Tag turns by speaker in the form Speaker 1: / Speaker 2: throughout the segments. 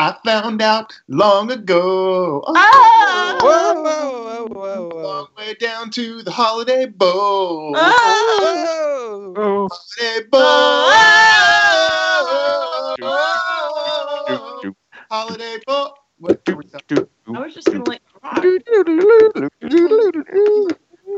Speaker 1: I found out long ago.
Speaker 2: Oh. oh!
Speaker 3: Whoa, whoa, whoa, whoa.
Speaker 1: Long way down to the holiday bowl.
Speaker 2: Oh.
Speaker 3: Whoa.
Speaker 1: Holiday bowl.
Speaker 3: Do,
Speaker 1: Holiday bowl. What?
Speaker 3: do, do,
Speaker 2: I was just gonna let you rock.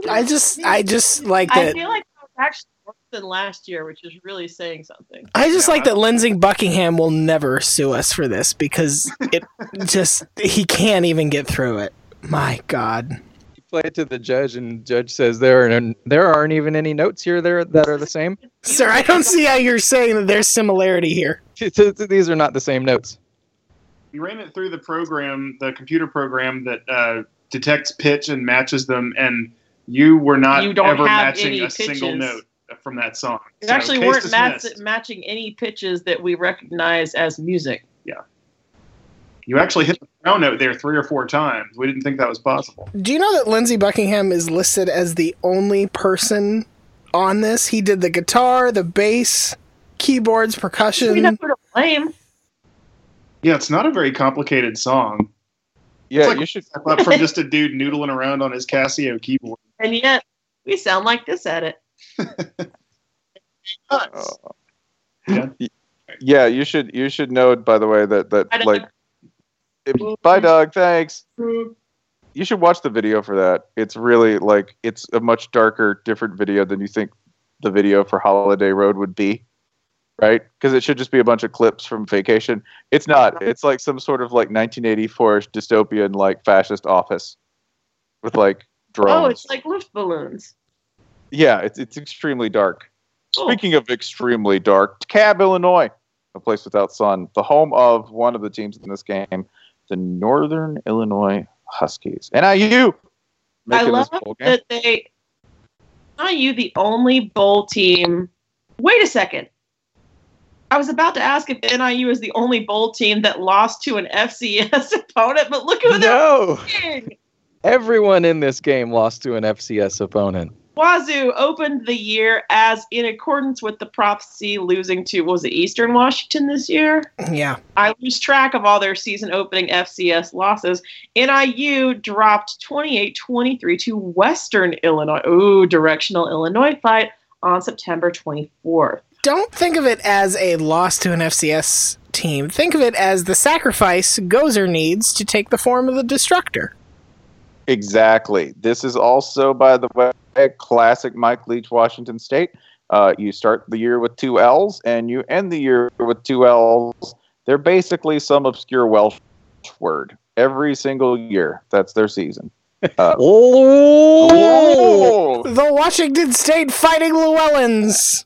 Speaker 4: I just, I just like
Speaker 2: I
Speaker 4: that.
Speaker 2: feel like that was actually worse than last year, which is really saying something.
Speaker 4: I just
Speaker 1: Yeah.
Speaker 4: like that Lindsey Buckingham will never sue us for this because it just he can't even get through it. My God.
Speaker 3: You play it to the judge, and judge says there are there aren't even any notes here there that are the same.
Speaker 4: Sir, I don't see how you're saying that there's similarity here.
Speaker 3: These are not the same notes.
Speaker 1: We ran it through the program, the computer program that uh, detects pitch and matches them, and you were not
Speaker 2: You don't
Speaker 1: ever
Speaker 2: have
Speaker 1: matching
Speaker 2: any
Speaker 1: a single
Speaker 2: pitches.
Speaker 1: note from that song.
Speaker 2: You
Speaker 1: So,
Speaker 2: actually weren't match- matching any pitches that we recognize as music. Yeah.
Speaker 1: You actually hit the brown note there three or four times. We didn't think that was possible.
Speaker 4: Do you know that Lindsey Buckingham is listed as the only person on this? He did the guitar, the bass, keyboards,
Speaker 2: We
Speaker 4: percussion.
Speaker 2: never to blame.
Speaker 1: Yeah, it's not a very complicated song.
Speaker 3: Yeah,
Speaker 1: like-
Speaker 3: you should.
Speaker 1: Step up from just a dude noodling around on his Casio keyboard.
Speaker 2: And yet we sound like this at it.
Speaker 1: Nuts.
Speaker 3: Oh.
Speaker 1: Yeah.
Speaker 3: Yeah, you should. You should know. By the way, that that
Speaker 2: I
Speaker 3: like. it- bye, Doug. Thanks. You should watch the video for that. It's really like it's a much darker, different video than you think the video for Holiday Road would be, right? Because it should just be a bunch of clips from Vacation. It's not. It's like some sort of like 1984 dystopian like fascist office with like drones.
Speaker 2: Oh, it's like lift balloons.
Speaker 3: Yeah, it's it's extremely dark.
Speaker 2: Cool.
Speaker 3: Speaking of extremely dark, DeKalb, Illinois, a place without sun, the home of one of the teams in this game, the Northern Illinois Huskies. NIU.
Speaker 2: I
Speaker 3: making
Speaker 2: love
Speaker 3: this bowl game.
Speaker 2: that they. Are you the only bowl team? Wait a second. I was about to ask if NIU is the only bowl team that lost to an FCS opponent, but look who they're
Speaker 3: No,
Speaker 2: playing.
Speaker 3: everyone in this game lost to an FCS opponent.
Speaker 2: Wazoo opened the year as in accordance with the prophecy, losing to was it Eastern Washington this year?
Speaker 4: Yeah.
Speaker 2: I lose track of all their season opening FCS losses. NIU dropped 28 23 to Western Illinois. Ooh, directional Illinois fight on September 24th.
Speaker 4: Don't think of it as a loss to an FCS team. Think of it as the sacrifice Gozer needs to take the form of the destructor.
Speaker 3: Exactly. This is also, by the way, a classic Mike Leach, Washington State. Uh, you start the year with two L's, and you end the year with two L's. They're basically some obscure Welsh word every single year. That's their season. Uh,
Speaker 4: Oh! The Washington State Fighting Llewellyns.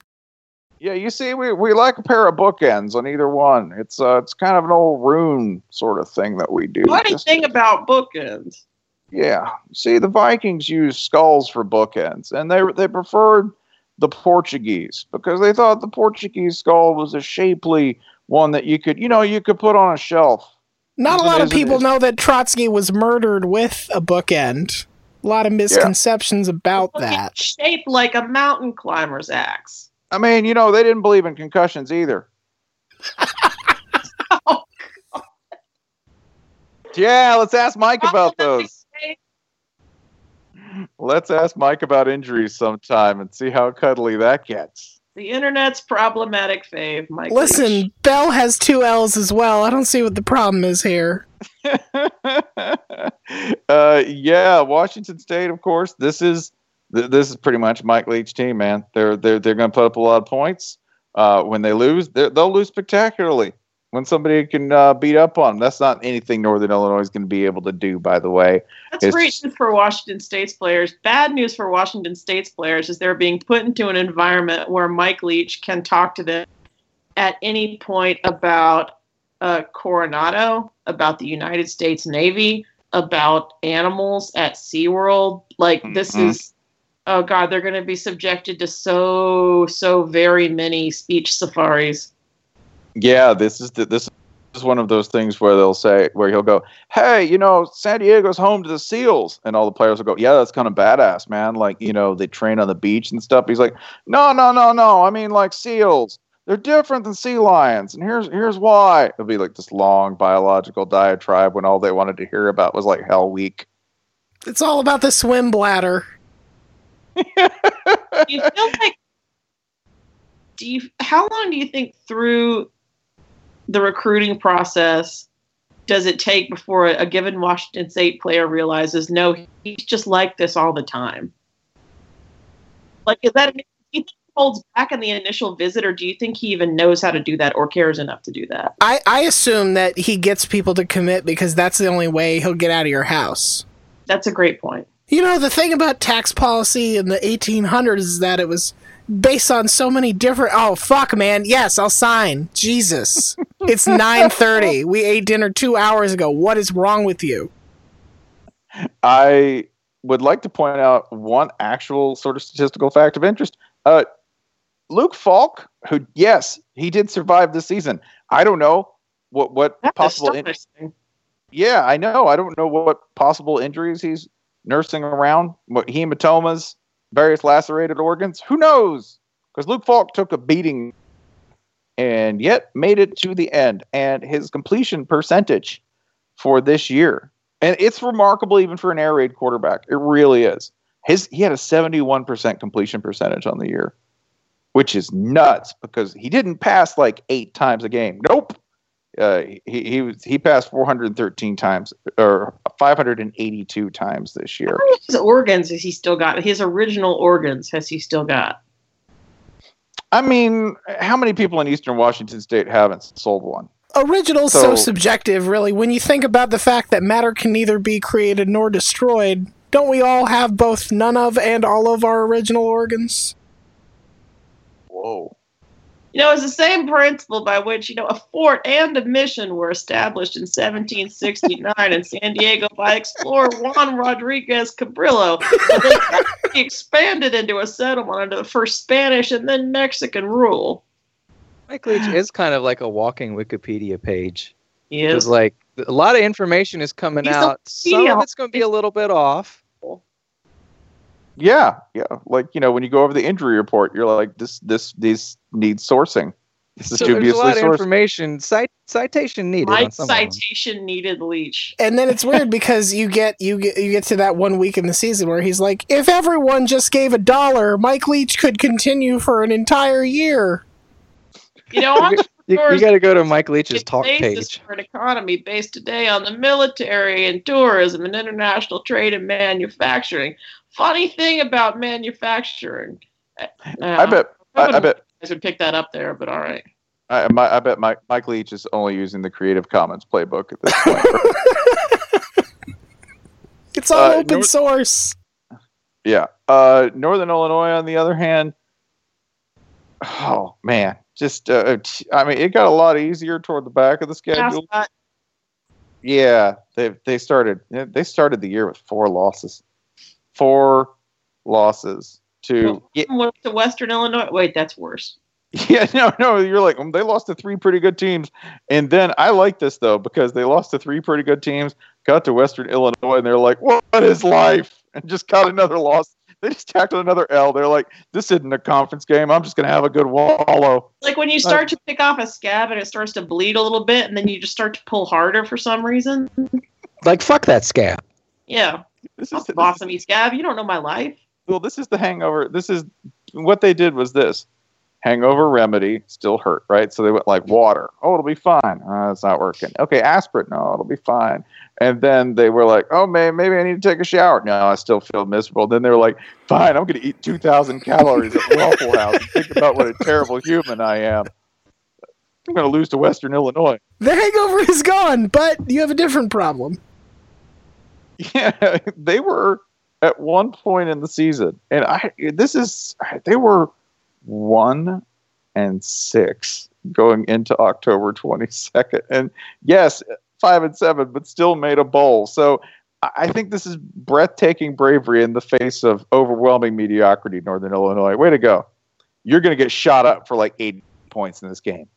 Speaker 3: Yeah, you see, we, we like a pair of bookends on either one. It's uh, it's kind of an old rune sort of thing that we do.
Speaker 2: Funny
Speaker 3: Just-
Speaker 2: thing about bookends.
Speaker 3: Yeah. See, the Vikings used skulls for bookends, and they they preferred the Portuguese because they thought the Portuguese skull was a shapely one that you could, you know, you could put on a shelf.
Speaker 4: Not a lot of people know that Trotsky was murdered with a bookend. A lot of misconceptions about that.
Speaker 2: It's shaped like a mountain climber's axe.
Speaker 3: I mean, you know, they didn't believe in concussions either. yeah, let's ask Mike about those. Let's ask Mike about injuries sometime and see how cuddly that gets.
Speaker 2: The internet's problematic fave, Mike.
Speaker 4: Listen,
Speaker 2: Leach.
Speaker 4: Bell has two L's as well. I don't see what the problem is here.
Speaker 3: uh, yeah, Washington State, of course. This is th- this is pretty much Mike Leach team, man. They're they're they're going to put up a lot of points. Uh, when they lose, they're- they'll lose spectacularly. When somebody can uh, beat up on them, that's not anything Northern Illinois is going to be able to do. By the way,
Speaker 2: That's
Speaker 3: it's-
Speaker 2: great news for Washington State's players. Bad news for Washington State's players is they're being put into an environment where Mike Leach can talk to them at any point about uh, Coronado, about the United States Navy, about animals at SeaWorld. Like, this
Speaker 3: Mhm.
Speaker 2: is, oh God, they're going to be subjected to so, so very many speech safaris.
Speaker 3: Yeah, this is the, this is one of those things where they'll say where he'll go, "Hey, you know, San Diego's home to the SEALs," and all the players will go, "Yeah, that's kind of badass, man. Like, you know, they train on the beach and stuff." He's like, "No, no, no, no. I mean, like SEALs. they're different than sea lions, and here's here's why. It'll be like this long biological diatribe when all they wanted to hear about was like Hell Week.
Speaker 4: It's all about the swim bladder.
Speaker 2: You feel like do you how long do you think through the recruiting process does it take before a, given Washington State player realizes no, he's just like this all the time? Like, is that do you think he holds back in the initial visit, or do you think he even knows how to do that or cares enough to do that?
Speaker 4: I, I assume that he gets people to commit because that's the only way he'll get out of your house.
Speaker 2: That's a great point.
Speaker 4: You know, the thing about tax policy in the 1800s is that it was based on so many different oh fuck man yes i'll sign jesus it's 9.30 we ate dinner two hours ago what is wrong with you
Speaker 3: I would like to point out one actual sort of statistical fact of interest. Uh, Luke Falk, who yes, he did survive this season. I don't know what what
Speaker 2: That's
Speaker 3: possible. In- yeah, I know. I don't know what possible injuries he's nursing around. What hematomas, various lacerated organs. Who knows? Because Luke Falk took a beating, and yet made it to the end. And his completion percentage for this year and it's remarkable even for an air raid quarterback. It really is. His he had a 71% completion percentage on the year, which is nuts because he didn't pass like eight times a game. Nope. Uh, he he was he passed 413 times or 582 times this year.
Speaker 2: How many his organs has he still got? His original organs has he still got?
Speaker 3: I mean, how many people in Eastern Washington State haven't sold one?
Speaker 4: original's so,
Speaker 3: So-
Speaker 4: subjective really when you think about the fact that matter can neither be created nor destroyed don't we all have both none of and all of our original organs
Speaker 3: Whoa.
Speaker 2: You know, it's the same principle by which, you know, a fort and a mission were established in 1769 in San Diego by explorer Juan Rodriguez Cabrillo. And they expanded into a settlement under the first Spanish and then Mexican rule.
Speaker 5: Mike Leach is kind of like a walking Wikipedia page.
Speaker 2: Yes.
Speaker 5: Because like a lot of information is coming
Speaker 2: He's
Speaker 5: out. Some of it's going to be a little bit off.
Speaker 3: Yeah, yeah. Like you know, when you go over the injury report, you're like, this this these need sourcing. This is
Speaker 5: So there's a
Speaker 3: dubiously
Speaker 5: lot of information. Cite, citation needed
Speaker 2: My
Speaker 5: on some of them.
Speaker 2: citation needed Leach.
Speaker 4: and then it's weird because you get you get you get to that one week in the season where he's like if everyone just gave a dollar mike leach could continue for an entire year
Speaker 2: You know,
Speaker 5: You, you got to go to Mike Leach's
Speaker 2: It's
Speaker 5: talk
Speaker 2: basis
Speaker 5: page.
Speaker 2: for an economy based today on the military and tourism and international trade and manufacturing. Funny thing about manufacturing. uh,
Speaker 3: I bet. I, I bet.
Speaker 2: I would pick that up there, but all right.
Speaker 3: I, my, I bet Mike, Mike Leach is only using the Creative Commons playbook at this point.
Speaker 4: it's all
Speaker 3: Uh,
Speaker 4: open
Speaker 3: North-
Speaker 4: source
Speaker 3: yeah. Uh, Northern Illinois, on the other hand, oh man, just uh, t- I mean, it got a lot easier toward the back of the schedule. Yeah, they they started they started the year with four losses, four losses to
Speaker 2: went to Western Illinois. Wait, that's worse.
Speaker 3: yeah no no you're like um, they lost to three pretty good teams and then I like this though because they lost to three pretty good teams got to Western Illinois and they're like what is life and just got another loss they just tacked on another L they're like this isn't a conference game I'm just gonna have a good wallow
Speaker 2: Like when you start to pick off a scab and it starts to bleed a little bit, and then you just start to pull harder for some reason.
Speaker 5: Like fuck that scab.
Speaker 2: Yeah,
Speaker 3: this is, awesome, is
Speaker 2: blossom scab. You don't know my life.
Speaker 3: well, this is the hangover. This is what they did was this hangover remedy still hurt, right? So they went like water. Oh, it'll be fine. Uh, it's not working. Okay, aspirin. No, it'll be fine. And then they were like, oh, man, maybe I need to take a shower. No, I still feel miserable. Then they were like, fine, I'm going to eat 2,000 calories at Waffle House and think about what a terrible human I am. I'm going to lose to Western Illinois.
Speaker 4: the hangover is gone but you have a different problem
Speaker 3: Yeah, they were at one point in the season, and I this is they were one and six going into October twenty second, and yes, five and seven, but still made a bowl. So I think this is breathtaking bravery in the face of overwhelming mediocrity. Northern Illinois, way to go! You're going to get shot up for like eight points in this game.